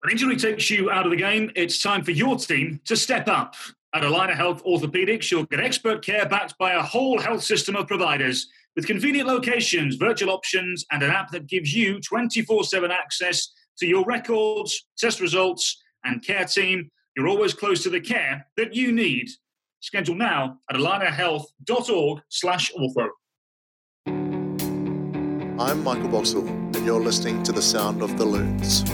When injury takes you out of the game, it's time for your team to step up. At Allina Health Orthopedics, you'll get expert care backed by a whole health system of providers with convenient locations, virtual options, and an app that gives you 24 7 access to your records, test results, and care team. You're always close to the care that you need. Schedule now at allinahealth.org slash ortho. I'm Michael Boxall, and you're listening to The Sound of the Loons.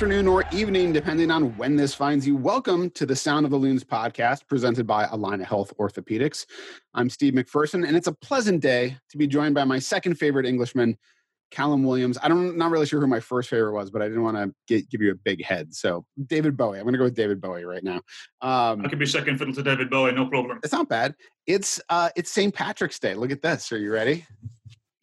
Afternoon, or evening, depending on when this finds you. Welcome to the Sound of the Loons podcast presented by Allina Health Orthopedics. I'm Steve McPherson, and it's a pleasant day to be joined by my second favorite Englishman, Callum Williams. I don't not really sure who my first favorite was, but I didn't want to give you a big head. So David Bowie. I'm going to go with David Bowie right now. Um, I could be second fiddle to David Bowie, no problem. It's not bad. It's uh, it's St. Patrick's Day. Look at this. Are you ready?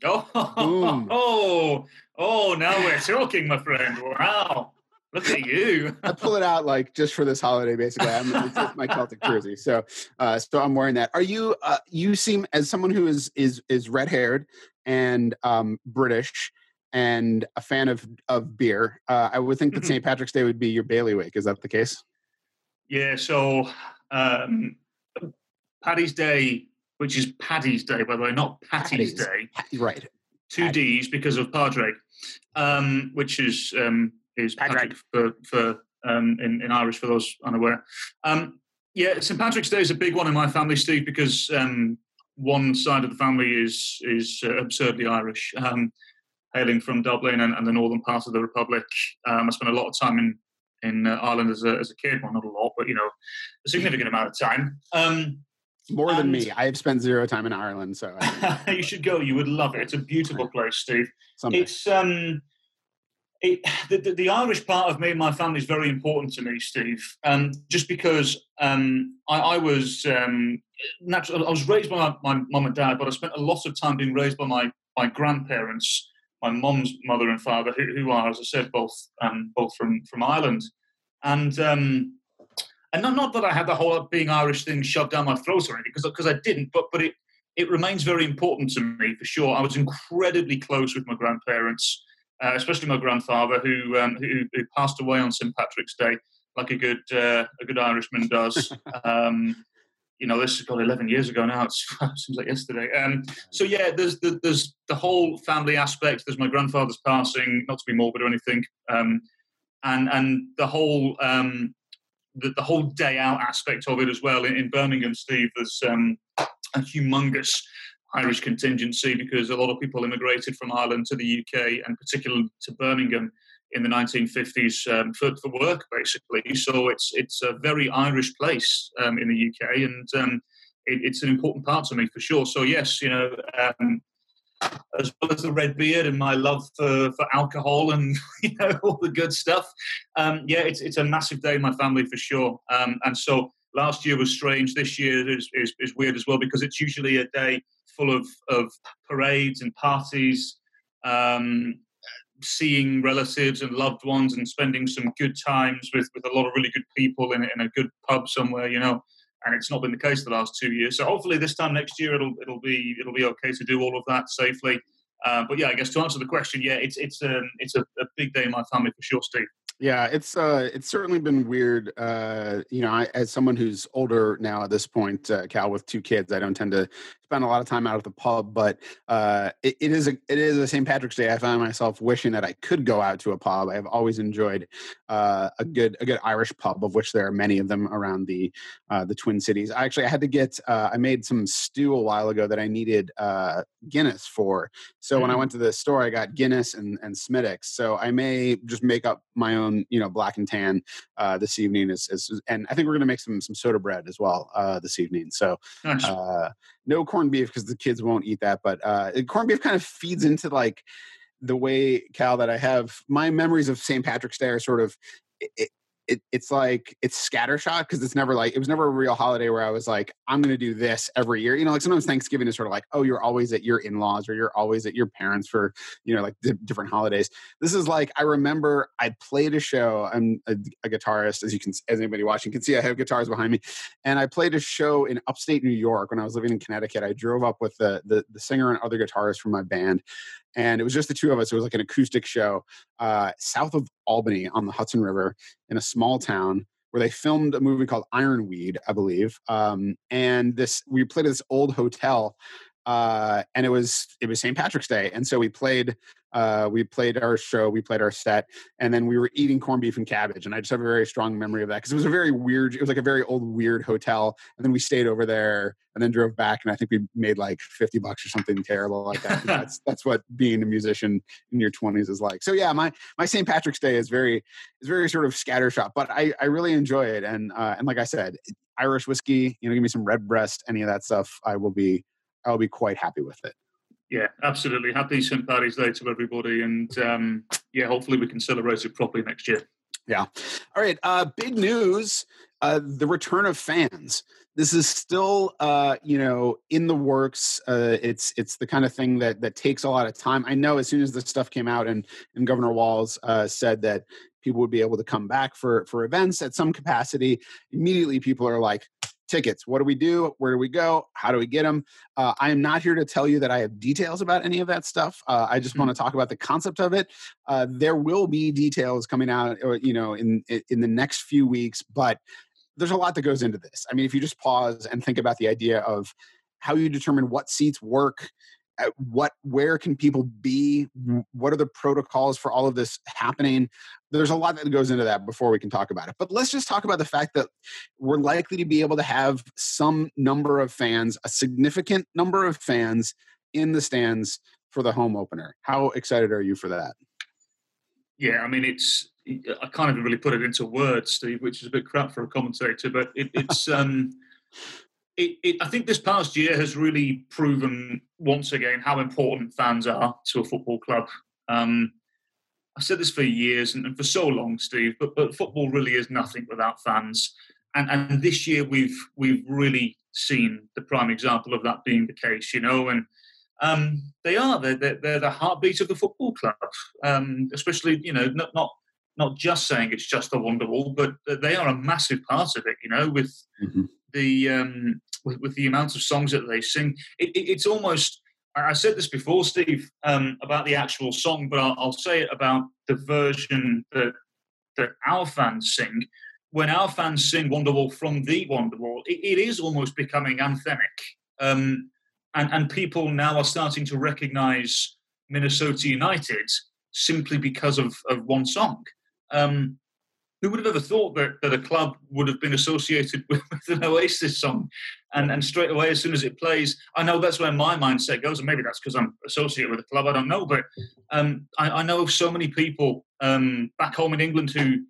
Oh, oh, oh! Now we're talking, my friend. Wow. Look at you. I pull it out like just for this holiday, basically. I'm my Celtic jersey, so uh, so I'm wearing that. Are you? Uh, you seem as someone who is is is red haired and um, British and a fan of of beer. Uh, I would think that St. Mm-hmm. Patrick's Day would be your bailiwick. Is that the case? Yeah. So um, Paddy's Day which is Paddy's Day, by the way, not Patty's, Day. Right. Two Paddy. D's because of Padre, um, which is um, is Patrick for, for um, in, in Irish for those unaware. Um, yeah, St Patrick's Day is a big one in my family, Steve, because um, one side of the family is is uh, absurdly Irish, um, hailing from Dublin and, and, the northern part of the Republic. I spent a lot of time in in uh, Ireland as a, as a kid. Well, not a lot, but you know, a significant amount of time. Um, more and than me. I have spent zero time in Ireland, so you should go. You would love it. It's a beautiful place, Steve. Someday. It's um, it, the, the, Irish part of me and my family is very important to me, Steve. Um, just because um, I, I was um, natural, I was raised by my, my mum and dad, but I spent a lot of time being raised by my my grandparents, my mum's mother and father, who, who are, as I said, both um, both from from Ireland, and um, and not, not that I had the whole being Irish thing shoved down my throat or anything, because because I didn't, but but it it remains very important to me for sure. I was incredibly close with my grandparents, uh, especially my grandfather, who, um, who, who passed away on St Patrick's Day, like a good uh, a good Irishman does. um, you know, this has got 11 years ago now. it seems like yesterday. Um, so yeah, there's the, there's the whole family aspect. There's my grandfather's passing, not to be morbid or anything, um, and and the whole um, the, the whole day out aspect of it as well. In, in Birmingham, Steve, there's um, a humongous Irish contingency because a lot of people immigrated from Ireland to the UK and particularly to Birmingham in the 1950s um, for, for work, basically. So it's it's a very Irish place um, in the UK, and um, it, it's an important part to me for sure. So yes, you know, um, as well as the red beard and my love for, for alcohol and you know all the good stuff. Um, yeah, it's it's a massive day in my family for sure. Um, and so last year was strange. This year is, is, is weird as well because it's usually a day full of of parades and parties. Um, seeing relatives and loved ones and spending some good times with, with a lot of really good people in, in a good pub somewhere, you know and it's not been the case the last two years. So hopefully this time next year it'll it'll be it'll be okay to do all of that safely. Uh, but yeah, I guess to answer the question, yeah, it's it's um, it's a, a big day in my family for sure, Steve. Yeah, it's uh, it's certainly been weird. Uh, you know, I, as someone who's older now at this point, uh, Cal, with two kids, I don't tend to spend a lot of time out at the pub. But uh, it, it is a it is a St. Patrick's Day. I find myself wishing that I could go out to a pub. I have always enjoyed uh, a good a good Irish pub, of which there are many of them around the uh, the Twin Cities. I actually I had to get uh, I made some stew a while ago that I needed uh, Guinness for. So mm. when I mm. went to the store, I got Guinness and and Smithwick's. So I may just make up my own you know, black and tan uh, this evening. Is, is, and I think we're going to make some some soda bread as well uh, this evening. So nice. uh, no corned beef because the kids won't eat that. But uh, corned beef kind of feeds into like the way Cal that I have my memories of St. Patrick's Day are sort of. It, it, it's like it's scattershot because it's never like it was never a real holiday where I was like I'm going to do this every year. You know, like sometimes Thanksgiving is sort of like oh you're always at your in laws or you're always at your parents for you know like di- different holidays. This is like I remember I played a show. I'm a, a, guitarist as you can as anybody watching can see I have guitars behind me, and I played a show in upstate New York when I was living in Connecticut. I drove up with the the, the singer and other guitarists from my band, and it was just the two of us. It was like an acoustic show uh, south of Albany on the Hudson River in a small town where they filmed a movie called Ironweed, I believe. Um, and this we played at this old hotel, uh, and it was it was St. Patrick's Day, and so we played uh, we played our show, we played our set, and then we were eating corned beef and cabbage. And I just have a very strong memory of that because it was a very weird, it was like a very old, weird hotel. And then we stayed over there and then drove back. And I think we made like 50 bucks or something terrible like that. that's, that's what being a musician in your 20s is like. So yeah, my, my St. Patrick's Day is very, is very sort of scattershot, but I, I really enjoy it. And, uh, and like I said, Irish whiskey, you know, give me some redbreast, any of that stuff. I will be, I will be quite happy with it yeah, absolutely. Happy St. Paddy's Day to everybody, and um, yeah, hopefully we can celebrate it properly next year. Yeah. All right. Uh, big news: uh, the return of fans. This is still, uh, you know, in the works. Uh, it's it's the kind of thing that that takes a lot of time. I know as soon as the stuff came out, and and Governor Walz uh, said that people would be able to come back for for events at some capacity. Immediately, people are like, tickets. What do we do? Where do we go? How do we get them? Uh, I am not here to tell you that I have details about any of that stuff. Uh, I just mm-hmm. want to talk about the concept of it. Uh, there will be details coming out, you know, in in the next few weeks. But there's a lot that goes into this. I mean, if you just pause and think about the idea of how you determine what seats work what where can people be? What are the protocols for all of this happening? There's a lot that goes into that before we can talk about it but let's just talk about the fact that we're likely to be able to have some number of fans a significant number of fans in the stands for the home opener. How excited are you for that? Yeah i mean it's i can't even really put it into words steve which is a bit crap for a commentator but it, it's um it, it, I think this past year has really proven once again how important fans are to a football club. Um, I've said this for years and, for so long, Steve, but, but football really is nothing without fans. And, and this year we've we've really seen the prime example of that being the case, you know. And um, they are they're, they're, they're, the heartbeat of the football club, um, especially you know not not not just saying it's just a Wonderwall, but they are a massive part of it, you know, with mm-hmm. The um, with, with the amount of songs that they sing. It, it, it's almost, I said this before, Steve, um, about the actual song, but I'll, I'll, say it about the version that, that our fans sing. When our fans sing Wonderwall from the Wonderwall, it, it is almost becoming anthemic. Um, and, and people now are starting to recognize Minnesota United simply because of, of one song. Um, who would have ever thought that, that a club would have been associated with, with, an Oasis song? And, and straight away, as soon as it plays, I know that's where my mindset goes. And maybe that's because I'm associated with the club, I don't know. But um, I, I, know of so many people um, back home in England who,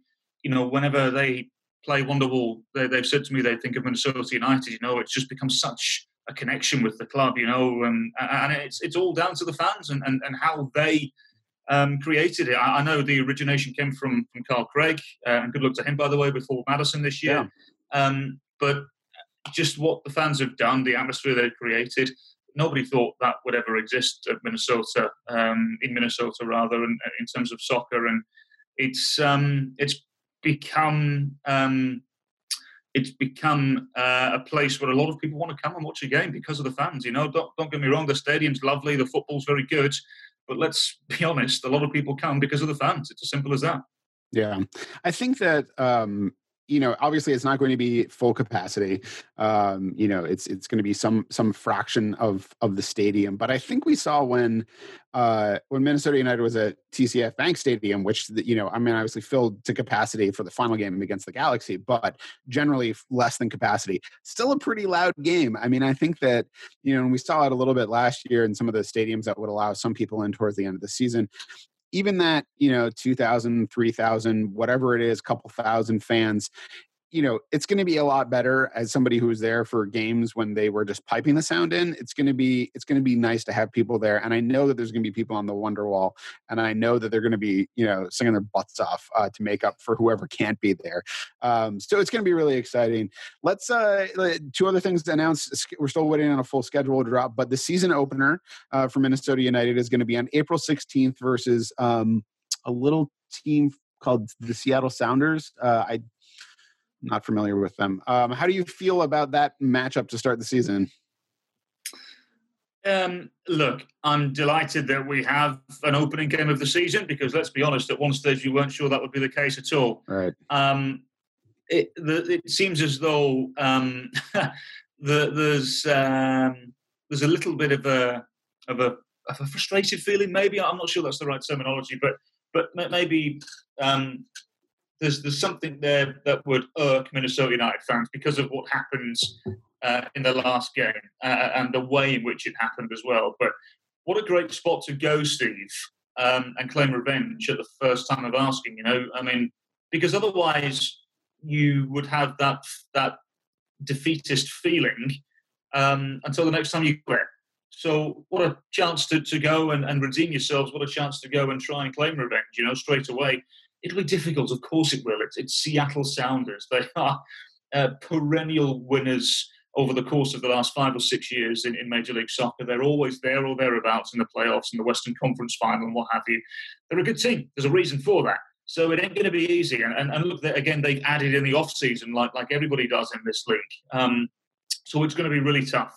you know, whenever they play Wonderwall, they, they've said to me they think of Minnesota United. You know, it's just become such a connection with the club, you know, and, and it's, it's all down to the fans and, and, and how they – um, created it. I, I, know the origination came from from Carl Craig, uh, and good luck to him, by the way, before Madison this year. Yeah. Um, but just what the fans have done, the atmosphere they've created, nobody thought that would ever exist at Minnesota, um, in Minnesota rather, in, in terms of soccer, and it's um, it's become um, it's become uh, a place where a lot of people want to come and watch a game because of the fans. You know, don't, don't get me wrong, the stadium's lovely, the football's very good, but let's be honest, a lot of people come because of the fans. It's as simple as that. Yeah, I think that um, you know obviously it's not going to be full capacity. Um, you know it's it's going to be some some fraction of of the stadium. But i think we saw when uh, when minnesota united was at tcf bank stadium which you know i mean obviously filled to capacity for the final game against the galaxy but generally less than capacity. Still a pretty loud game. I mean i think that you know and we saw it a little bit last year in some of the stadiums that would allow some people in towards the end of the season even that you know 2000 3000 whatever it is couple thousand fans you know, it's going to be a lot better as somebody who was there for games when they were just piping the sound in. It's going to be it's going to be nice to have people there, and I know that there's going to be people on the Wonderwall, and I know that they're going to be you know singing their butts off uh, to make up for whoever can't be there. Um, so it's going to be really exciting. Let's uh, two other things to announce. We're still waiting on a full schedule to drop, but the season opener uh, for Minnesota United is going to be on April 16th versus um, a little team called the Seattle Sounders. Uh, I not familiar with them. Um, how do you feel about that matchup to start the season? Um, look, I'm delighted that we have an opening game of the season because let's be honest, at one stage you weren't sure that would be the case at all. Right. Um, it, the, it seems as though um, the, there's um, there's a little bit of a of a, of a frustrated feeling. Maybe I'm not sure that's the right terminology, but but maybe um, there's there's something there that would irk Minnesota United fans because of what happens uh, in the last game uh, and the way in which it happened as well. But what a great spot to go, Steve, um, and claim revenge at the first time of asking. You know, I mean, because otherwise you would have that that defeatist feeling um, until the next time you quit. So what a chance to, to go and, and redeem yourselves. What a chance to go and try and claim revenge, you know, straight away. It'll be difficult, of course it will. It's, it's Seattle Sounders. They are uh, perennial winners over the course of the last five or six years in, in Major League Soccer. They're always there or thereabouts in the playoffs, in the Western Conference final, and what have you. They're a good team. There's a reason for that. So it ain't going to be easy. And, and, and look, again, they've added in the off season like like everybody does in this league. Um, so it's going to be really tough.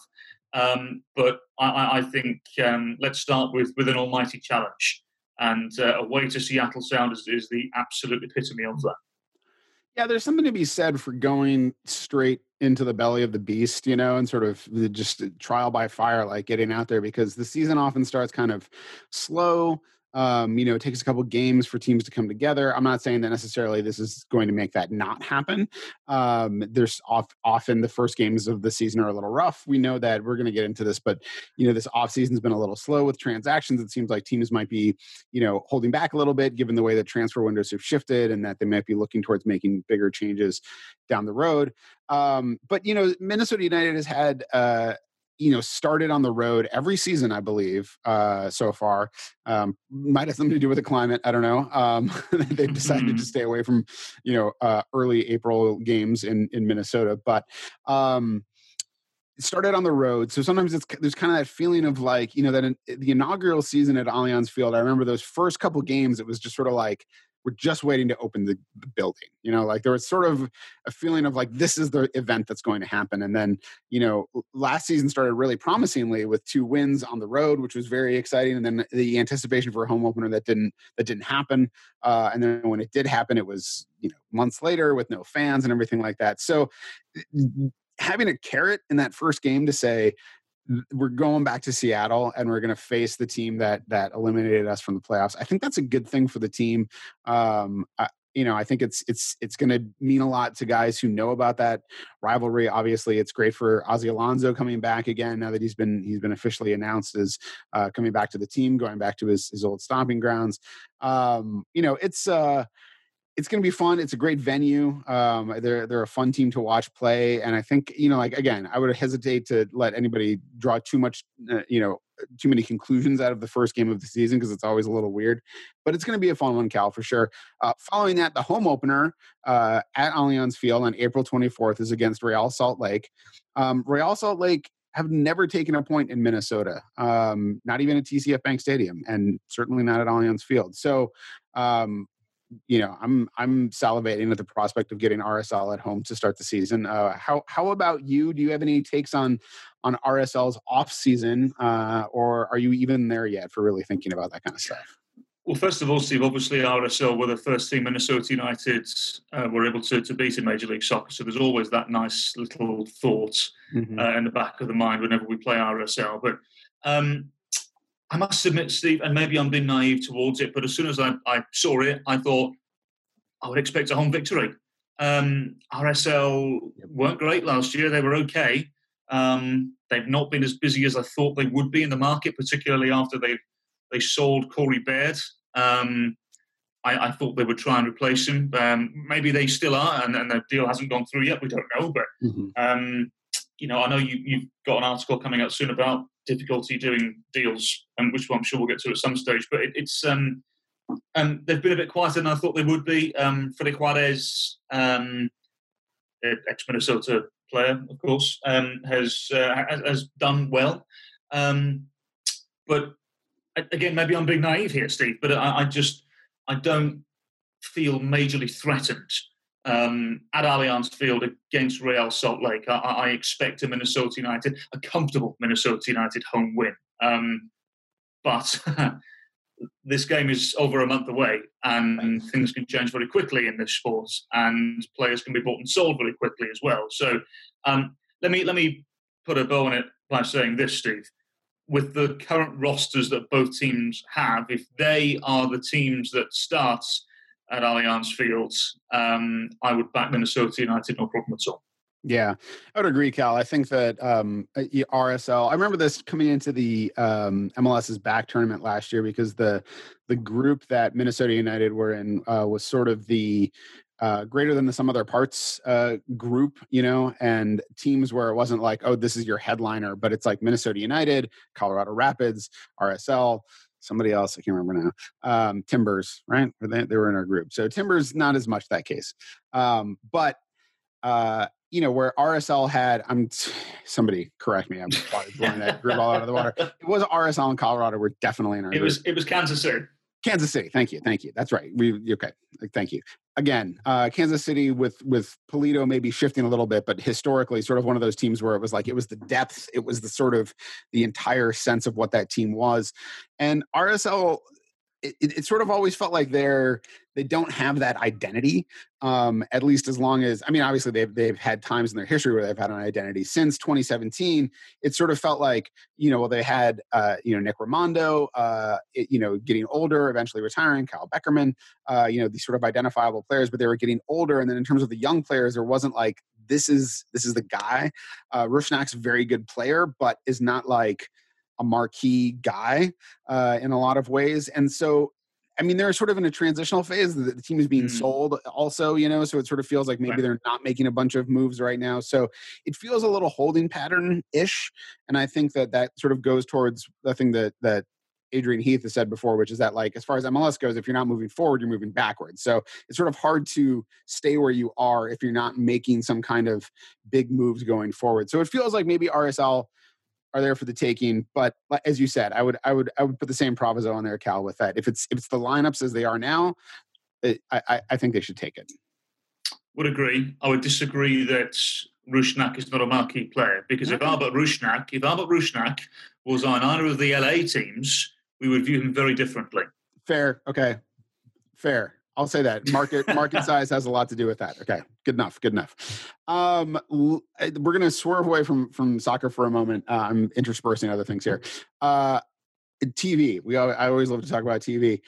Um, but I, I think um, let's start with with an almighty challenge. And uh, away to Seattle Sounders is the absolute epitome of that. Yeah, there's something to be said for going straight into the belly of the beast, you know, and sort of just trial by fire, like getting out there because the season often starts kind of slow. Um, you know, it takes a couple games for teams to come together. I'm not saying that necessarily this is going to make that not happen. Um, there's off, often the first games of the season are a little rough. We know that we're going to get into this, but you know, this off season's been a little slow with transactions. It seems like teams might be, you know, holding back a little bit given the way that transfer windows have shifted and that they might be looking towards making bigger changes down the road. Um, but you know, Minnesota United has had uh, you know started on the road every season i believe uh, so far um, might have something to do with the climate i don't know um, they've decided mm-hmm. to stay away from you know uh, early april games in in minnesota but um, started on the road so sometimes it's there's kind of that feeling of like you know that in, the inaugural season at allianz field i remember those first couple games it was just sort of like we're just waiting to open the, the, building you know like there was sort of a feeling of like this is the event that's going to happen and then you know last season started really promisingly with two wins on the road which was very exciting and then the anticipation for a home opener that didn't that didn't happen uh, and then when it did happen it was you know months later with no fans and everything like that. So having a carrot in that first game to say we're going back to Seattle and we're going to face the team that that eliminated us from the playoffs. I think that's a good thing for the team. Um, I, you know, I think it's it's it's going to mean a lot to guys who know about that rivalry. Obviously, it's great for Ozzie Alonso coming back again now that he's been he's been officially announced as uh, coming back to the team, going back to his his old stomping grounds. Um, you know, it's uh, it's going to be fun. It's a great venue. Um, they're they're a fun team to watch play, and I think you know, like again, I would hesitate to let anybody draw too much, uh, you know, too many conclusions out of the first game of the season because it's always a little weird. But it's going to be a fun one, Cal, for sure. Uh, following that, the home opener uh, at Allianz Field on April 24th is against Real Salt Lake. Um, Real Salt Lake have never taken a point in Minnesota, um, not even at TCF Bank Stadium, and certainly not at Allianz Field. So um, you know, I'm I'm salivating at the prospect of getting RSL at home to start the season. Uh, how how about you? Do you have any takes on on RSL's off season, uh, or are you even there yet for really thinking about that kind of stuff? Well, first of all, Steve, obviously RSL were the first team Minnesota United uh, were able to, to beat in Major League Soccer. So there's always that nice little thought mm-hmm. uh, in the back of the mind whenever we play RSL. But um, I must admit, Steve, and maybe I'm being naive towards it, but as soon as I, I saw it, I thought I would expect a home victory. Um, RSL weren't great last year; they were okay. Um, they've not been as busy as I thought they would be in the market, particularly after they they sold Corey Baird. Um, I, I, thought they would try and replace him. Um, maybe they still are, and, and, the deal hasn't gone through yet. We don't know, but mm-hmm. um, you know, I know you, you've got an article coming out soon about difficulty doing deals, and which I'm sure we'll get to at some stage. But it, it's um, um, they've been a bit quieter than I thought they would be. Um, Freddy Juarez, um, ex Minnesota player, of course, um, has, uh, has, has done well. Um, but again, maybe I'm being naive here, Steve. But I, I just I don't feel majorly threatened um, at Allianz Field against Real Salt Lake. I, I, expect a Minnesota United, a comfortable Minnesota United home win. Um, but this game is over a month away, and things can change very quickly in this sport, and players can be bought and sold very quickly as well. So um, let me let me put a bow on it by saying this, Steve. With the current rosters that both teams have, if they are the teams that starts at Allianz Fields, um, I would back Minnesota United, no problem at all. Yeah, I would agree, Cal. I think that um, RSL. I remember this coming into the um, MLS's back tournament last year because the the group that Minnesota United were in uh, was sort of the uh, greater than the sum other parts uh, group, you know, and teams where it wasn't like, oh, this is your headliner, but it's like Minnesota United, Colorado Rapids, RSL, somebody else i can't remember now um, timbers right they, they were in our group so timbers not as much that case um, but uh, you know where rsl had i'm somebody correct me i'm blowing that group all out of the water it was rsl in colorado we're definitely in our it group. was it was kansas city Kansas City. Thank you. Thank you. That's right. We okay. Thank you. Again, uh, Kansas City with with Polito maybe shifting a little bit, but historically, sort of one of those teams where it was like it was the depth, it was the sort of the entire sense of what that team was, and RSL it, it, sort of always felt like they're they don't have that identity um, at least as long as i mean obviously they've, they've had times in their history where they've had an identity. Since 2017 it sort of felt like you know well they had uh, you know nick rimando uh, it, you know getting older eventually retiring kyle beckerman uh, you know these sort of identifiable players but they were getting older and then in terms of the young players there wasn't like this is this is the guy. Uh, Rusnak's a very good player but is not like a marquee guy uh, in a lot of ways. And so, I mean, they're sort of in a transitional phase. The, the team is being mm. sold also, you know, so it sort of feels like maybe right. they're not making a bunch of moves right now. So it feels a little holding pattern ish. And I think that that sort of goes towards the thing that, that Adrian Heath has said before, which is that like as far as MLS goes, if you're not moving forward, you're moving backwards. So it's sort of hard to stay where you are if you're not making some kind of big moves going forward. So it feels like maybe RSL are there for the taking. But as you said, I would I would I would put the same proviso on there, Cal, with that. If it's if it's the lineups as they are now, it, I I think they should take it. Would agree. I would disagree that Rusnak is not a marquee player because if Albert Rusnak, if Albert Rusnak was on either of the LA teams, we would view him very differently. Fair. Okay. Fair. I'll say that market market size has a lot to do with that. Okay, good enough. Good enough. Um, eh, we're going to swerve away from from soccer for a moment. Uh, I'm interspersing other things here. Uh, TV. We I always love to talk about TV.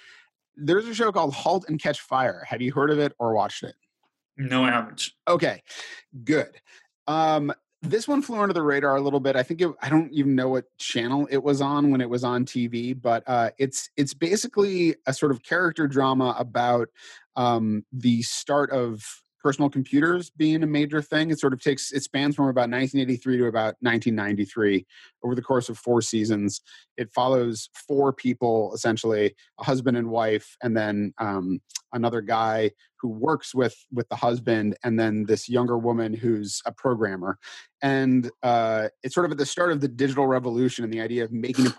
There's a show called *Halt and Catch Fire*. Have you heard of it or watched it? No, I haven't. Okay, good. Um, this one flew under the radar a little bit. I think it, I don't even know what channel it was on when it was on TV, but uh, it's it's basically a sort of character drama about um, the start of personal computers being a major thing. It sort of takes it spans from about 1983 to about 1993 over the course of four seasons. It follows four people essentially, a husband and wife, and then um, another guy who works with with the husband and then this younger woman who's a programmer. And uh, it's sort of at the start of the digital revolution and the idea of making a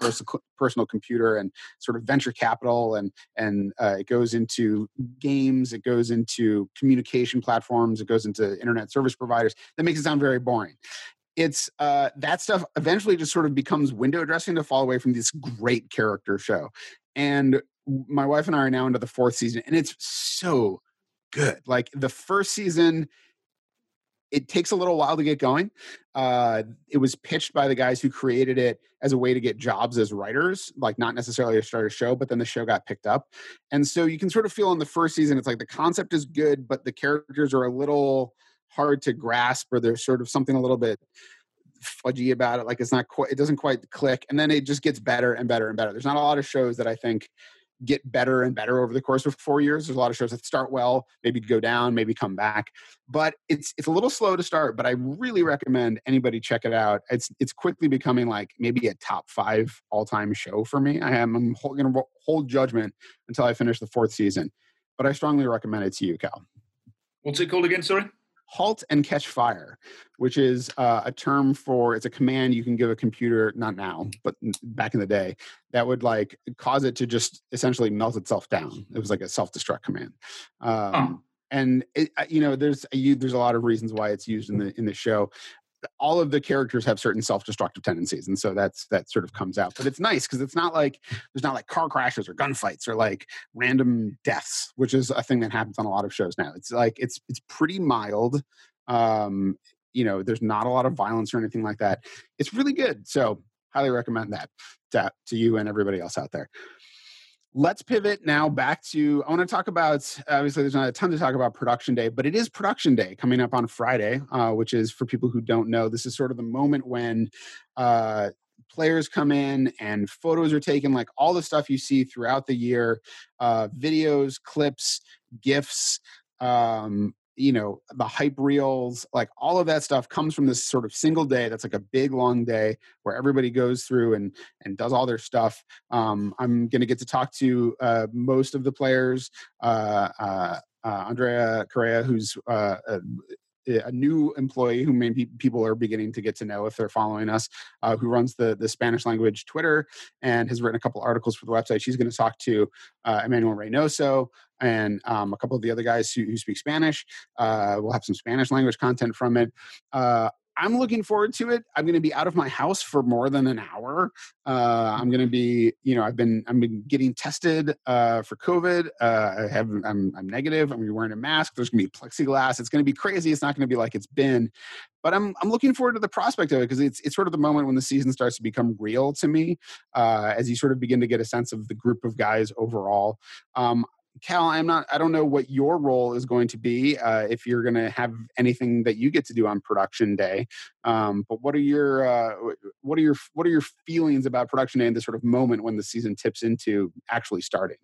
personal computer and sort of venture capital and and uh, it goes into games it goes into communication platforms it goes into internet service providers. That makes it sound very boring. It's uh, that stuff eventually just sort of becomes window dressing to fall away from this great character show. And my wife and I are now into the fourth season, and it's so good. Like the first season, it takes a little while to get going. Uh, it was pitched by the guys who created it as a way to get jobs as writers, like not necessarily to start a show, but then the show got picked up. And so you can sort of feel in the first season, it's like the concept is good, but the characters are a little hard to grasp, or there's sort of something a little bit fudgy about it. Like it's not quite, it doesn't quite click. And then it just gets better and better and better. There's not a lot of shows that I think get better and better over the course of four years. There's a lot of shows that start well, maybe go down, maybe come back, but it's it's a little slow to start. But I really recommend anybody check it out. It's it's quickly becoming like maybe a top five all time show for me. I am I'm going to hold judgment until I finish the fourth season, but I strongly recommend it to you, Cal. What's it called again? Sorry halt and catch fire, which is uh, a term for it's a command you can give a computer, not now, but back in the day, that would like cause it to just essentially melt itself down. It was like a self destruct command. Um, And it, you know, there's you, there's a lot of reasons why it's used in the in the show all of the characters have certain self-destructive tendencies and so that's that sort of comes out but it's nice because it's not like there's not like car crashes or gunfights or like random deaths which is a thing that happens on a lot of shows now. It's like it's it's pretty mild um you know there's not a lot of violence or anything like that. It's really good so highly recommend that to, to you and everybody else out there let's pivot now back to i want to talk about obviously there's not a ton to talk about production day but it is production day coming up on friday uh, which is for people who don't know this is sort of the moment when uh, players come in and photos are taken like all the stuff you see throughout the year uh, videos clips gifs um, you know the hype reels like all of that stuff comes from this sort of single day that's like a big long day where everybody goes through and and does all their stuff um, i'm going to get to talk to uh, most of the players uh, uh, uh andrea correa who's uh, a new employee who maybe people are beginning to get to know if they're following us, uh, who runs the the Spanish language Twitter and has written a couple articles for the website. She's going to talk to Emmanuel Reynoso and um, a couple of the other guys who, who speak Spanish. Uh, we'll have some Spanish language content from it. Uh, I'm looking forward to it. I'm going to be out of my house for more than an hour. Uh, I'm going to be, you know, I've been I've been getting tested uh, for COVID. Uh, I have I'm I'm negative. I'm going to be wearing a mask. There's going to be plexiglass. It's going to be crazy. It's not going to be like it's been, but I'm I'm looking forward to the prospect of it because it's it's sort of the moment when the season starts to become real to me, uh, as you sort of begin to get a sense of the group of guys overall. Um, Cal, I'm not. I don't know what your role is going to be uh, if you're going to have anything that you get to do on production day. Um, but what are your uh, what are your what are your feelings about production day and the sort of moment when the season tips into actually starting?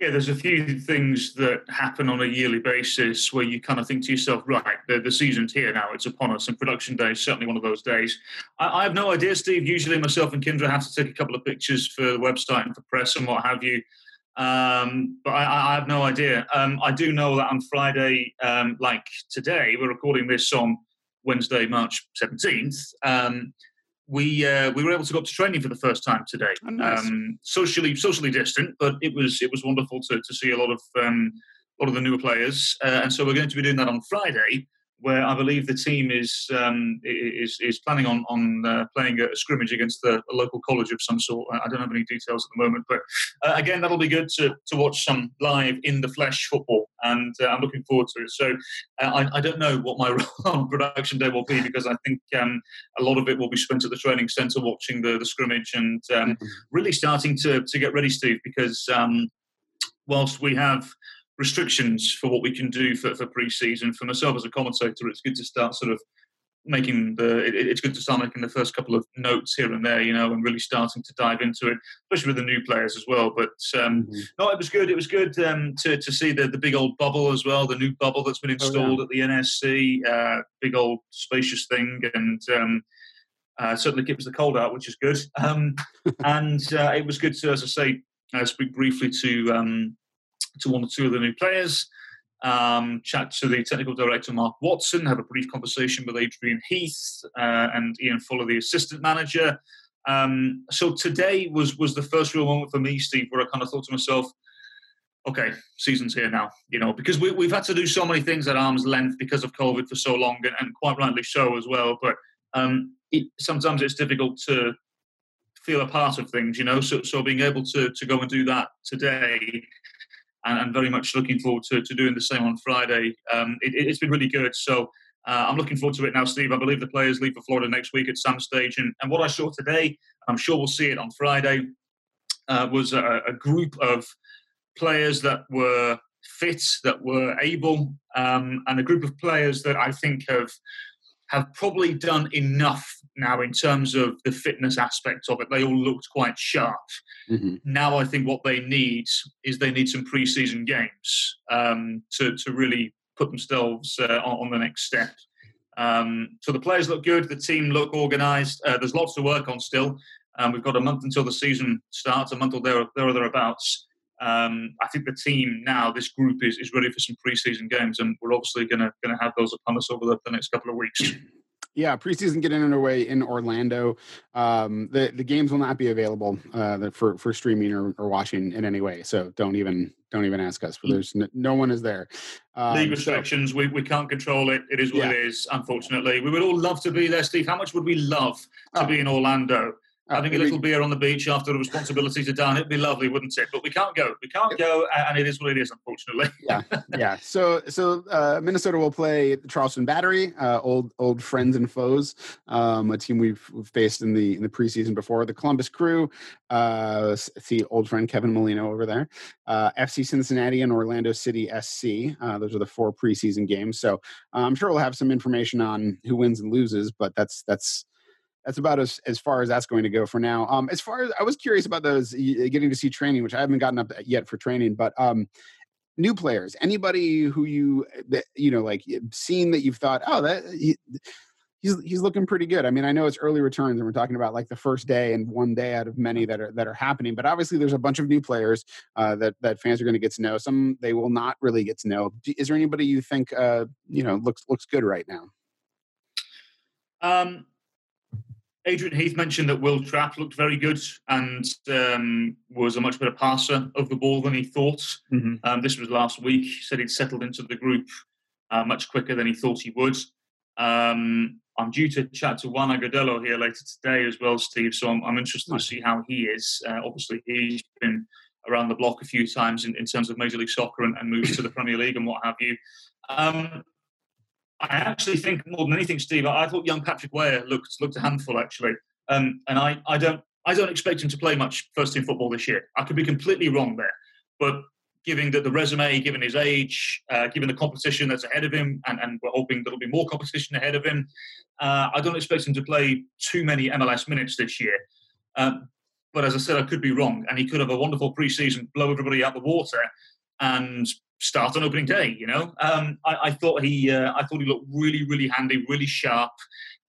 Yeah, there's a few things that happen on a yearly basis where you kind of think to yourself, right, the, the season's here now, it's upon us, and production day is certainly one of those days. I, I have no idea, Steve. Usually, myself and Kyndra have to take a couple of pictures for the website and for press and what have you. Um, but I, I, have no idea. Um, I do know that on Friday, um, like today, we're recording this on Wednesday, March 17th. Um, we uh, we were able to go up to training for the first time today. Oh, nice. Um, socially socially distant, but it was it was wonderful to, to see a lot of um, a lot of the newer players, uh, and so we're going to be doing that on Friday where I believe the team is um, is is planning on on uh, playing a scrimmage against the, a local college of some sort. I don't have any details at the moment, but uh, again, that'll be good to to watch some live in the flesh football, and uh, I'm looking forward to it. So uh, I, I, don't know what my role on production day will be because I think um, a lot of it will be spent at the training centre watching the the scrimmage and um, mm-hmm. really starting to to get ready, Steve, because um, whilst we have restrictions for what we can do for, for pre-season. For myself as a commentator, it's good to start sort of making the it, it's good to start making the first couple of notes here and there you know and really starting to dive into it especially with the new players as well but um, mm-hmm. no it was good it was good um, to, to see the, the big old bubble as well the new bubble that's been installed oh, yeah. at the nsc uh, big old spacious thing and um, uh, certainly keeps the cold out which is good um, and uh, it was good to as i say uh, speak briefly to um, to one or two of the new players, um, chat to the technical director Mark Watson, have a brief conversation with Adrian Heath uh, and Ian Fuller, the assistant manager. Um, so today was was the first real moment for me, Steve, where I kind of thought to myself, okay, season's here now, you know, because we, we've had to do so many things at arm's length because of COVID for so long, and, and quite rightly so as well. But um, it, sometimes it's difficult to feel a part of things, you know. So, so being able to to go and do that today and, and very much looking forward to, to doing the same on Friday. Um, it, has been really good. So uh, I'm looking forward to it now, Steve. I believe the players leave for Florida next week at some stage. And, and what I saw today, I'm sure we'll see it on Friday, uh, was a, a, group of players that were fit, that were able, um, and a group of players that I think have have probably done enough now in terms of the fitness aspect of it. They all looked quite sharp. Mm-hmm. Now I think what they need is they need some preseason games um, to to really put themselves uh, on, on, the next step. Um, so the players look good, the team look organised. Uh, there's lots to work on still. Um, we've got a month until the season starts, a month or there, there or thereabouts. Um, I think the team now, this group is, is ready for some preseason games, and we're obviously going to going to have those upon us over the, the next couple of weeks. Yeah, preseason getting underway in Orlando. Um, the the games will not be available uh, for for streaming or, or watching in any way. So don't even don't even ask us. Mm. There's no, no one is there. Um, League restrictions. So, we, we can't control it. It is what yeah. it is. Unfortunately, we would all love to be there, Steve. How much would we love to oh. be in Orlando? Having a little beer on the beach after the responsibilities are done. It'd be lovely, wouldn't it? But we can't go. We can't go, and it is what it is, unfortunately. yeah, yeah. So, so uh, Minnesota will play Charleston Battery, uh, old old friends and foes, um, a team we've, faced in the in the preseason before. The Columbus Crew, uh, see old friend Kevin Molino over there. Uh, FC Cincinnati and Orlando City SC. Uh, those are the four preseason games. So uh, I'm sure we'll have some information on who wins and loses, but that's that's that's about as, as far as that's going to go for now. Um, as far as I was curious about those getting to see training, which I haven't gotten up yet for training, but um, new players, anybody who you that, you know like seen that you've thought, oh, that he, he's he's looking pretty good. I mean, I know it's early returns, and we're talking about like the first day and one day out of many that are that are happening. But obviously, there's a bunch of new players uh, that that fans are going to get to know. Some they will not really get to know. Is there anybody you think uh, you know looks looks good right now? Um, Adrian Heath mentioned that Will Trapp looked very good and um, was a much better passer of the ball than he thought. Mm-hmm. Um, this was last week. He said he'd settled into the group uh, much quicker than he thought he would. Um, I'm due to chat to Juan Agudelo here later today as well, Steve. So I'm, I'm interested to see how he is. Uh, obviously, he's been around the block a few times in, in terms of Major League Soccer and, and moves to the Premier League and what have you. Um, I actually think more than anything, Steve, I, thought young Patrick Weah looked looked a handful actually, um, and I, I don't I don't expect him to play much first team football this year. I could be completely wrong there, but given that the resume, given his age, uh, given the competition that's ahead of him, and, and we're hoping there'll be more competition ahead of him, uh, I don't expect him to play too many MLS minutes this year. Uh, but as I said, I could be wrong, and he could have a wonderful preseason, blow everybody out the water, and start on opening day. You know, um, I, I, thought he, uh, I thought he looked really, really handy, really sharp.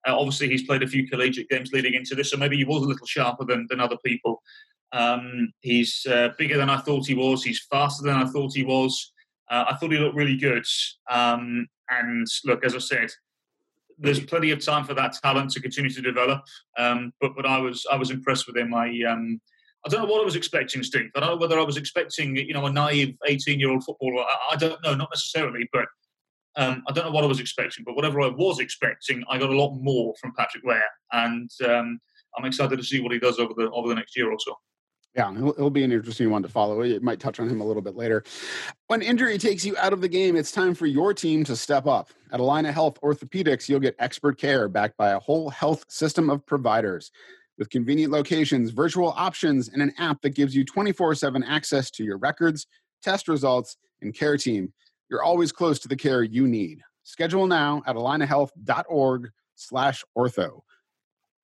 Uh, obviously, he's played a few collegiate games leading into this, so maybe he was a little sharper than, than other people. Um, he's uh, bigger than I thought he was. He's faster than I thought he was. Uh, I thought he looked really good. Um, and look, as I said, there's plenty of time for that talent to continue to develop. Um, but but I was I was impressed with him. I um, I don't know what I was expecting, Steve. I don't know whether I was expecting, you know, a naive 18-year-old footballer. I, I don't know, not necessarily, but um, I don't know what I was expecting. But whatever I was expecting, I got a lot more from Patrick Weah, and um, I'm excited to see what he does over the over the next year or so. Yeah, he'll, he'll, be an interesting one to follow. It might touch on him a little bit later. When injury takes you out of the game, it's time for your team to step up. At Allina Health Orthopedics, you'll get expert care backed by a whole health system of providers with convenient locations, virtual options, and an app that gives you 24 7 access to your records, test results, and care team. You're always close to the care you need. Schedule now at allinahealth.org slash ortho.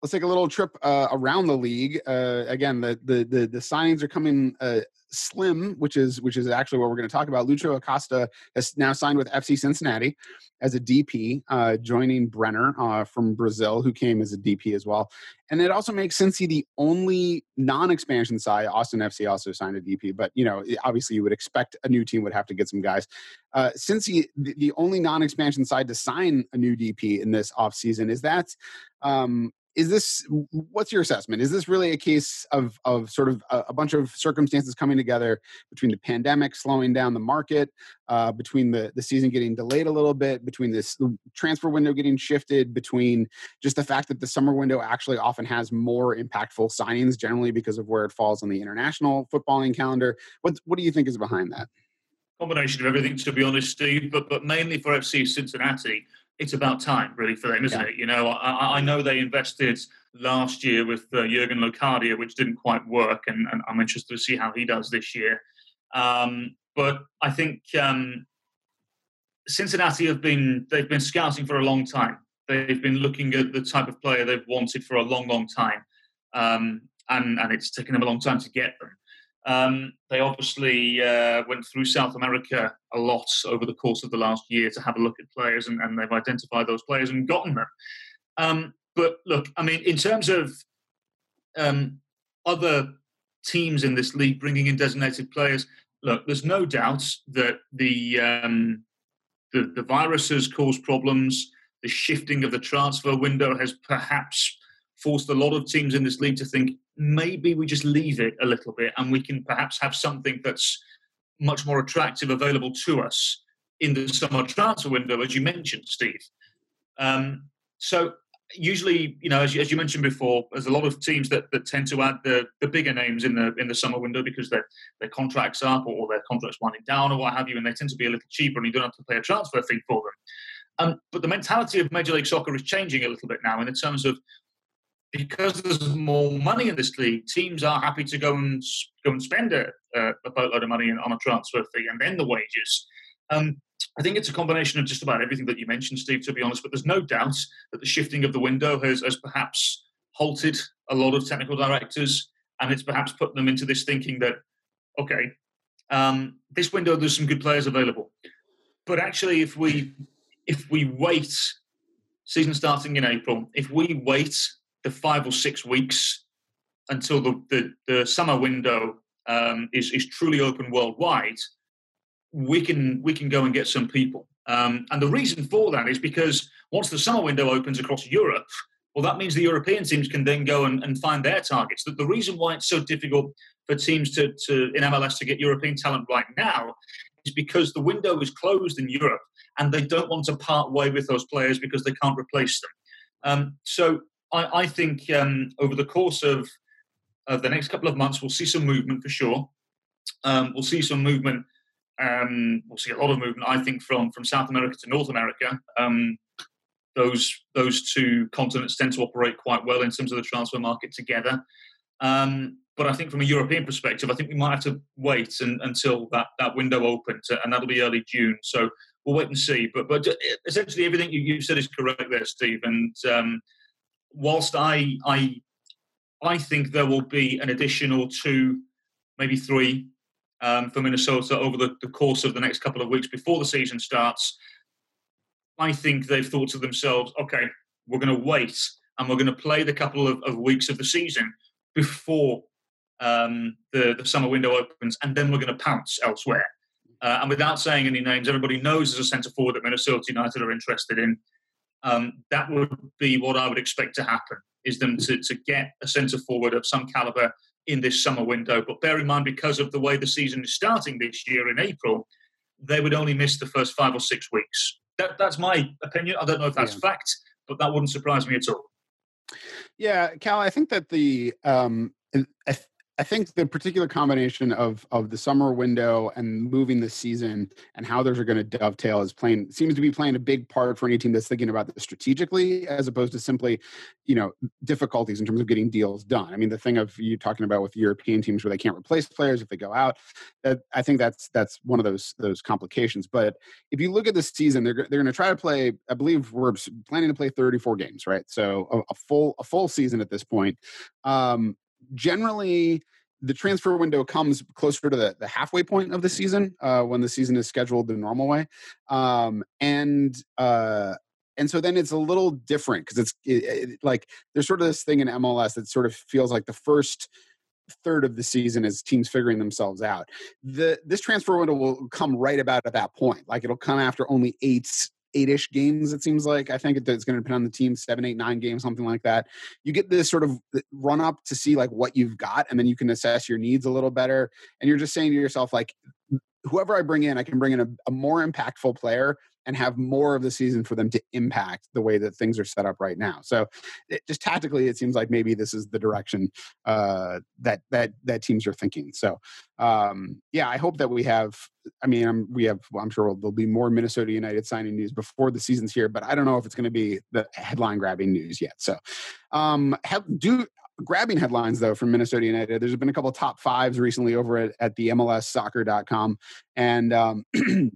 Let's take a little trip uh, around the league. Uh, again, the, the, the the signings are coming uh, Slim, which is which is actually what we're going to talk about. Lucho Acosta has now signed with FC Cincinnati as a DP, uh, joining Brenner uh, from Brazil, who came as a DP as well. And it also makes Cincy the only non-expansion side. Austin FC also signed a DP, but you know, obviously, you would expect a new team would have to get some guys. Uh, Cincy, the, the only non-expansion side to sign a new DP in this offseason, is that um, is this what's your assessment? Is this really a case of of sort of a, a bunch of circumstances coming together between the pandemic slowing down the market uh, between the the season getting delayed a little bit between this transfer window getting shifted between just the fact that the summer window actually often has more impactful signings generally because of where it falls on the international footballing calendar? What what do you think is behind that? Combination of everything to be honest steve but but mainly for fc cincinnati it's about time, really, for them, isn't yeah. it? You know, I, I, know they invested last year with uh, Jurgen Locadia, which didn't quite work, and, and, I'm interested to see how he does this year. Um, but I think um, Cincinnati have been they've been scouting for a long time. they've been looking at the type of player they've wanted for a long, long time, um, and and it's taken them a long time to get them. Um, they obviously uh, went through South America a lot over the course of the last year to have a look at players, and, and they've identified those players and gotten them. Um, but look, I mean, in terms of um, other teams in this league bringing in designated players, look, there's no doubt that the um, the, the virus has caused problems. The shifting of the transfer window has perhaps forced a lot of teams in this league to think maybe we just leave it a little bit and we can perhaps have something that's much more attractive available to us in the summer transfer window, as you mentioned, Steve. Um, so usually, you know, as you, as you, mentioned before, there's a lot of teams that, that tend to add the, the bigger names in the in the summer window because their their contracts up or their contracts winding down or what have you, and they tend to be a little cheaper, and you don't have to pay a transfer fee for them. Um, but the mentality of Major League Soccer is changing a little bit now, in terms of because there's more money in this league, teams are happy to go and go and spend a, a boatload of money on a transfer fee and then the wages. Um, I think it's a combination of just about everything that you mentioned, Steve. To be honest, but there's no doubt that the shifting of the window has, has perhaps halted a lot of technical directors, and it's perhaps put them into this thinking that, okay, um, this window there's some good players available, but actually, if we if we wait, season starting in April, if we wait the five or six weeks until the, the, the summer window um, is, is truly open worldwide, we can we can go and get some people. Um, and the reason for that is because once the summer window opens across Europe, well, that means the European teams can then go and, and find their targets. The, the reason why it's so difficult for teams to, to in MLS to get European talent right now is because the window is closed in Europe and they don't want to part way with those players because they can't replace them. Um, so I, I think um, over the course of, of the next couple of months, we'll see some movement for sure. Um, we'll see some movement. Um, we'll see a lot of movement, I think, from from South America to North America. Um, those those two continents tend to operate quite well in terms of the transfer market together. Um, but I think from a European perspective, I think we might have to wait and, until that, that window opens, and that'll be early June. So we'll wait and see. But but essentially, everything you, you said is correct there, Steve. And um, whilst I I I think there will be an additional two, maybe three, um, for Minnesota over the, the course of the next couple of weeks before the season starts. I think they've thought to themselves, okay, we're going to wait and we're going to play the couple of, of weeks of the season before um, the, the summer window opens, and then we're going to pounce elsewhere. Uh, and without saying any names, everybody knows there's a centre forward that Minnesota United are interested in um, that would be what I would expect to happen is them to, to get a centre forward of some calibre in this summer window. But bear in mind, because of the way the season is starting this year in April, they would only miss the first five or six weeks. That, that's my opinion. I don't know if that's yeah. fact, but that wouldn't surprise me at all. Yeah, Cal, I think that the um, I, I think the particular combination of of the summer window and moving the season and how those are going to dovetail is playing seems to be playing a big part for any team that's thinking about this strategically as opposed to simply, you know, difficulties in terms of getting deals done. I mean, the thing of you talking about with European teams where they can't replace players if they go out, that I think that's that's one of those those complications. But if you look at this season, they're they're going to try to play. I believe we're planning to play 34 games, right? So a, a full a full season at this point. Um, generally the transfer window comes closer to the, the halfway point of the season uh, when the season is scheduled the normal way. Um, and uh, and so then it's a little different because it's it, it, like there's sort of this thing in mls that sort of feels like the first third of the season is teams figuring themselves out. The this transfer window will come right about at that point like it'll come after only eight eight-ish games it seems like. I think it's going to depend on the team seven eight nine games something like that. You get this sort of run up to see like what you've got and then you can assess your needs a little better. And you're just saying to yourself like whoever i bring in i can bring in a, a more impactful player and have more of the season for them to impact the way that things are set up right now. So, it, just tactically, it seems like maybe this is the direction uh, that that that teams are thinking. So, um, yeah, I hope that we have. I mean, I'm, we have. I'm sure there'll be more Minnesota United signing news before the season's here, but I don't know if it's going to be the headline grabbing news yet. So, um, have, do grabbing headlines though from Minnesota United. There's been a couple top fives recently over at, at the MLSsoccer.com, and um,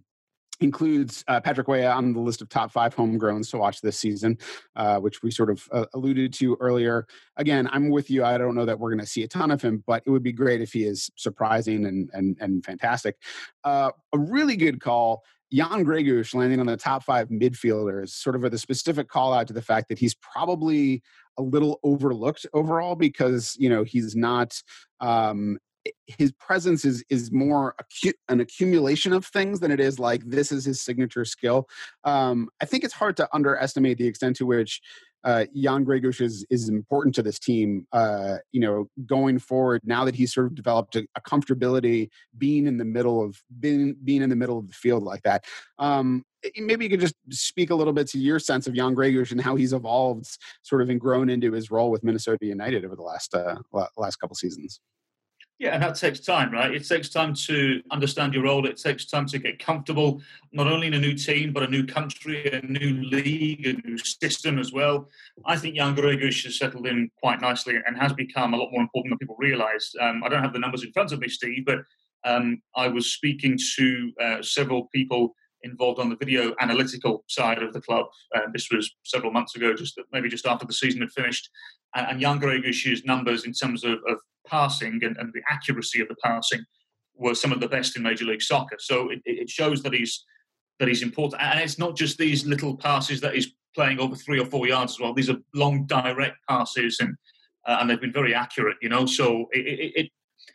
includes uh, Patrick Weah on the list of top five homegrowns to watch this season, uh, which we sort of uh, alluded to earlier. Again, I'm with you. I don't know that we're going to see a ton of him, but it would be great if he is surprising and and and fantastic. Uh, a really good call. Jan Gregus landing on the top five midfielders, sort of with a specific call out to the fact that he's probably a little overlooked overall because you know he's not um, his presence is is more acu- an accumulation of things than it is like this is his signature skill. Um, I think it's hard to underestimate the extent to which uh, Jan Gregus is is important to this team. Uh, you know, going forward now that he's sort of developed a, a, comfortability being in the middle of being being in the middle of the field like that. Um, maybe you could just speak a little bit to your sense of Jan Gregus and how he's evolved, sort of, and grown into his role with Minnesota United over the last uh, last couple seasons. Yeah, and that takes time, right? It takes time to understand your role. It takes time to get comfortable, not only in a new team, but a new country, a new league, a new system as well. I think Jan Gregus has settled in quite nicely and has become a lot more important than people realise. Um, I don't have the numbers in front of me, Steve, but um, I was speaking to uh, several people involved on the video analytical side of the club. Uh, this was several months ago, just maybe just after the season had finished. And, and Jan Gregus's numbers in terms of, of passing and, and, the accuracy of the passing were some of the best in Major League Soccer. So it, it shows that he's that he's important. And it's not just these little passes that he's playing over three or four yards as well. These are long, direct passes, and uh, and they've been very accurate. You know, so it, it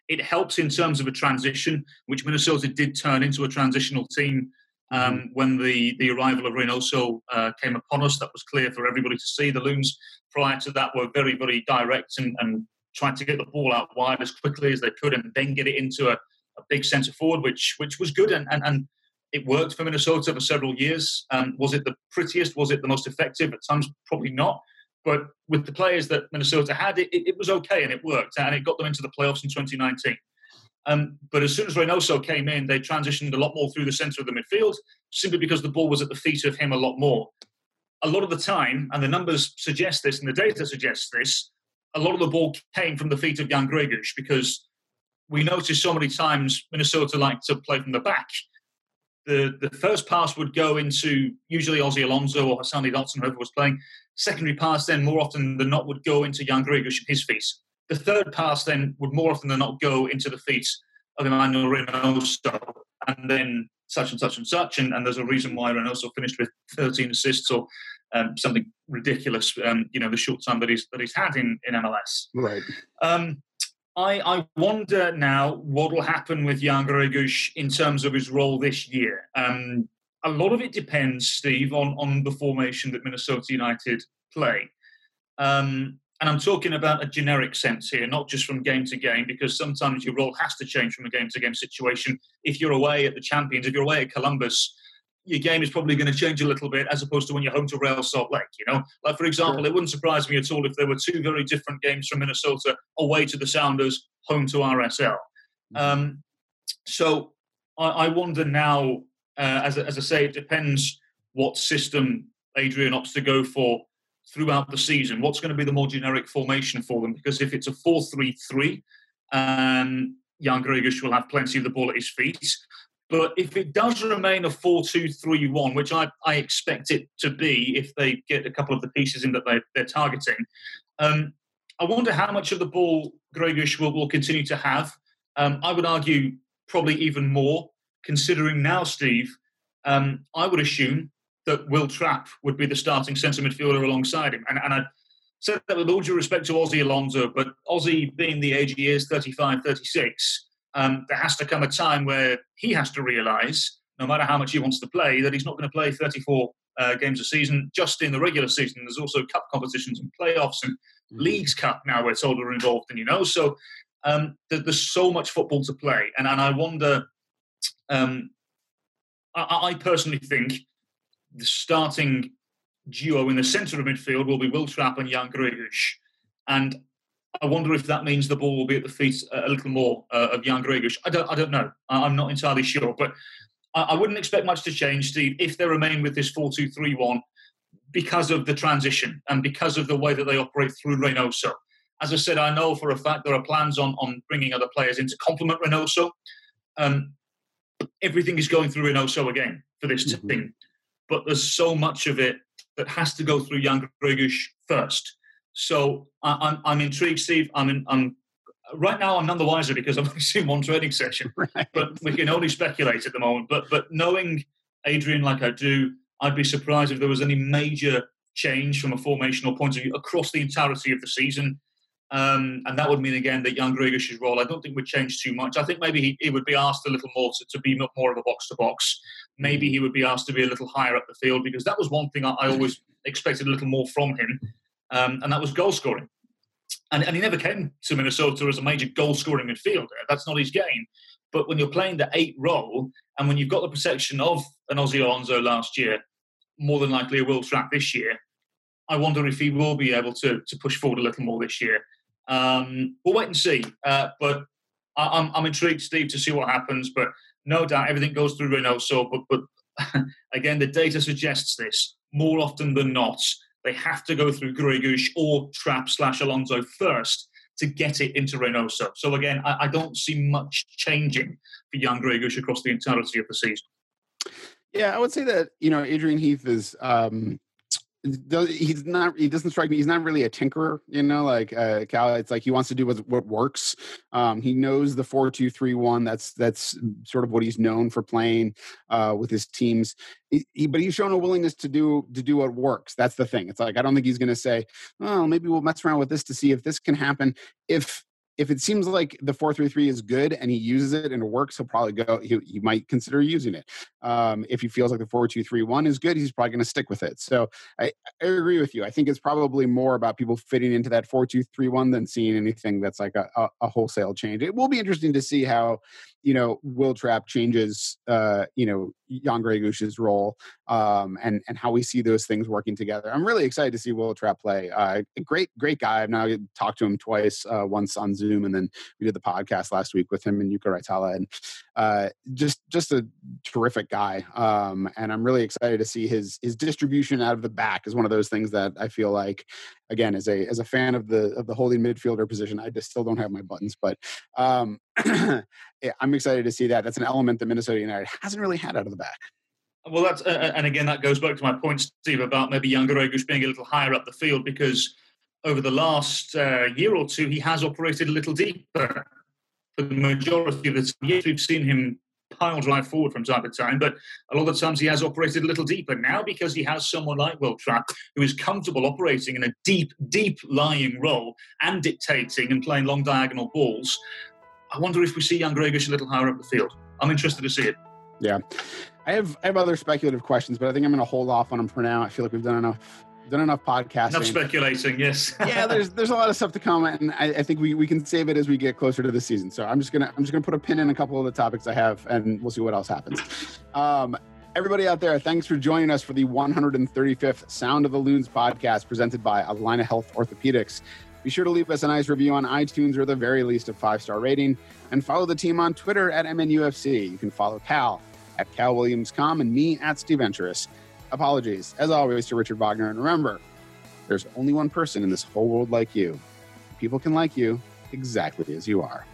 it helps in terms of a transition, which Minnesota did turn into a transitional team um, mm-hmm. when the, the arrival of Reynoso uh, came upon us. That was clear for everybody to see. The Loons prior to that were very, very direct and, and tried to get the ball out wide as quickly as they could and then get it into a, a big centre forward, which which was good and, and, and it worked for Minnesota for several years. Um, was it the prettiest? Was it the most effective? At times, probably not. But with the players that Minnesota had, it, it, it was okay and it worked and it got them into the playoffs in 2019. Um, but as soon as Reynoso came in, they transitioned a lot more through the centre of the midfield, simply because the ball was at the feet of him a lot more. A lot of the time, and the numbers suggest this, and the data suggests this, a lot of the ball came from the feet of Jan Gregus because we noticed so many times Minnesota like to play from the back. The, the first pass would go into usually Ozzy Alonso or Hassani Dotson, whoever was playing. Secondary pass then more often than not would go into Jan and his feet. The third pass then would more often than not go into the feet of Emmanuel Reynoso, and then such and such and such. And, and there's a reason why Reynoso finished with 13 assists or um, something ridiculous. Um, you know, the short time that he's that he's had in in MLS. Right. Um, I, I wonder now what will happen with Jan Gregus in terms of his role this year. Um, a lot of it depends, Steve, on on the formation that Minnesota United play. Um, and I'm talking about a generic sense here, not just from game to game, because sometimes your role has to change from a game to game situation. If you're away at the Champions, if you're away at Columbus, your game is probably going to change a little bit as opposed to when you're home to Real Salt Lake. You know, like for example, sure. it wouldn't surprise me at all if there were two very different games from Minnesota away to the Sounders, home to RSL. Mm-hmm. Um, so I, I, wonder now, uh, as, as I say, it depends what system Adrian opts to go for throughout the season? What's going to be the more generic formation for them? Because if it's a 4 3 3, um, Jan Gregus will have plenty of the ball at his feet. But if it does remain a 4 2 3 1, which I, I expect it to be if they get a couple of the pieces in that they, they're targeting, um, I wonder how much of the ball Gregus will, will continue to have. Um, I would argue probably even more, considering now, Steve, um, I would assume that Wil Trapp would be the starting centre midfielder alongside him. And, and I said that with all due respect to Ozzy Alonso, but Ozzy being the age he is, 35, 36, um, there has to come a time where he has to realise, no matter how much he wants to play, that he's not going to play 34 uh, games a season just in the regular season. There's also cup competitions and playoffs and mm-hmm. leagues cup now we're told are involved in, you know. So um, there's so much football to play. And, and I wonder, um, I, I personally think the starting duo in the centre of midfield will be Wil Trapp and Jan Gregus. And I wonder if that means the ball will be at the feet a little more uh, of Jan Gregus. I don't, I don't know. I'm not entirely sure. But I, I wouldn't expect much to change, Steve, if they remain with this 4 2 3 1 because of the transition and because of the way that they operate through Reynoso. As I said, I know for a fact there are plans on, on bringing other players in to complement Reynoso. Um, everything is going through Reynoso again for this mm-hmm. team. But there's so much of it that has to go through Jan Gregus first. So I, am I'm, I'm intrigued, Steve. I'm, in, I'm right now I'm none the wiser because I've only seen one training session. Right. But we can only speculate at the moment. But but knowing Adrian like I do, I'd be surprised if there was any major change from a formational point of view across the entirety of the season. Um, and that would mean again that Jan Gregus's role, I don't think would change too much. I think maybe he, he would be asked a little more to, to be more of a box to box. Maybe he would be asked to be a little higher up the field because that was one thing I, I always expected a little more from him, um, and that was goal scoring. And, and he never came to Minnesota as a major goal scoring midfielder. That's not his game. But when you're playing the eight role, and when you've got the protection of an Ozzy Alonso last year, more than likely a Wil Trapp this year, I wonder if he will be able to to push forward a little more this year. Um, we'll wait and see. Uh, but I, I'm, I'm intrigued, Steve, to see what happens. But no doubt everything goes through Reynoso. But but again, the data suggests this more often than not. They have to go through Gregus or Trapp slash Alonso first to get it into Reynoso. So again, I, I don't see much changing for Jan Gregus across the entirety of the season. Yeah, I would say that you know Adrian Heath is um, he's not he doesn't strike me he's not really a tinkerer you know like uh cal it's like he wants to do what, what works. Um he knows the four two three one that's that's sort of what he's known for playing uh with his teams. He, he, but he's shown a willingness to do to do what works that's the thing. It's like i don't think he's going to say oh maybe we'll mess around with this to see if this can happen. If if it seems like the 433 is good and he uses it and it works, he'll probably go, he, he might consider using it. Um, if he feels like the 4231 is good, he's probably going to stick with it. So I, I, agree with you. I think it's probably more about people fitting into that 4231 than seeing anything that's like a, a, a wholesale change. It will be interesting to see how, you know, Wil Trapp changes, uh, you know, Jan Gregus's role um, and, and how we see those things working together. I'm really excited to see Wil Trapp play. Uh, great, great guy. I've now talked to him twice, uh, once on Zoom, and then we did the podcast last week with him and Jukka Raitala. And uh, just, just a terrific guy. Um, and I'm really excited to see his, his distribution out of the back is one of those things that I feel like, again, as a, as a fan of the, of the holding midfielder position, I just still don't have my buttons, but um, I'm excited to see that. That's an element that Minnesota United hasn't really had out of the back. Well, that's uh, and again that goes back to my point, Steve, about maybe Jan Gregus being a little higher up the field because over the last uh, year or two he has operated a little deeper for the majority of the time. Yes, we've seen him pile drive forward from time to time, but a lot of times he has operated a little deeper now because he has someone like Wil Trapp who is comfortable operating in a deep, deep lying role and dictating and playing long diagonal balls. I wonder if we see Jan Gregus a little higher up the field. I'm interested to see it. Yeah, I have I have other speculative questions, but I think I'm going to hold off on them for now. I feel like we've done enough done enough podcasting. Enough speculating, yes. yeah, there's there's a lot of stuff to come, and I, I, think we, we can save it as we get closer to the season. So I'm just gonna I'm just gonna put a pin in a couple of the topics I have, and we'll see what else happens. Um, everybody out there, thanks for joining us for the 135th Sound of the Loons podcast presented by Allina Health Orthopedics. Be sure to leave us a nice review on iTunes or the very least a five star rating, and follow the team on Twitter at MNUFC. You can follow Cal at CalWilliamsCom and me at Steve Venturous. Apologies, as always, to Richard Wagner. And remember, there's only one person in this whole world like you. People can like you exactly as you are.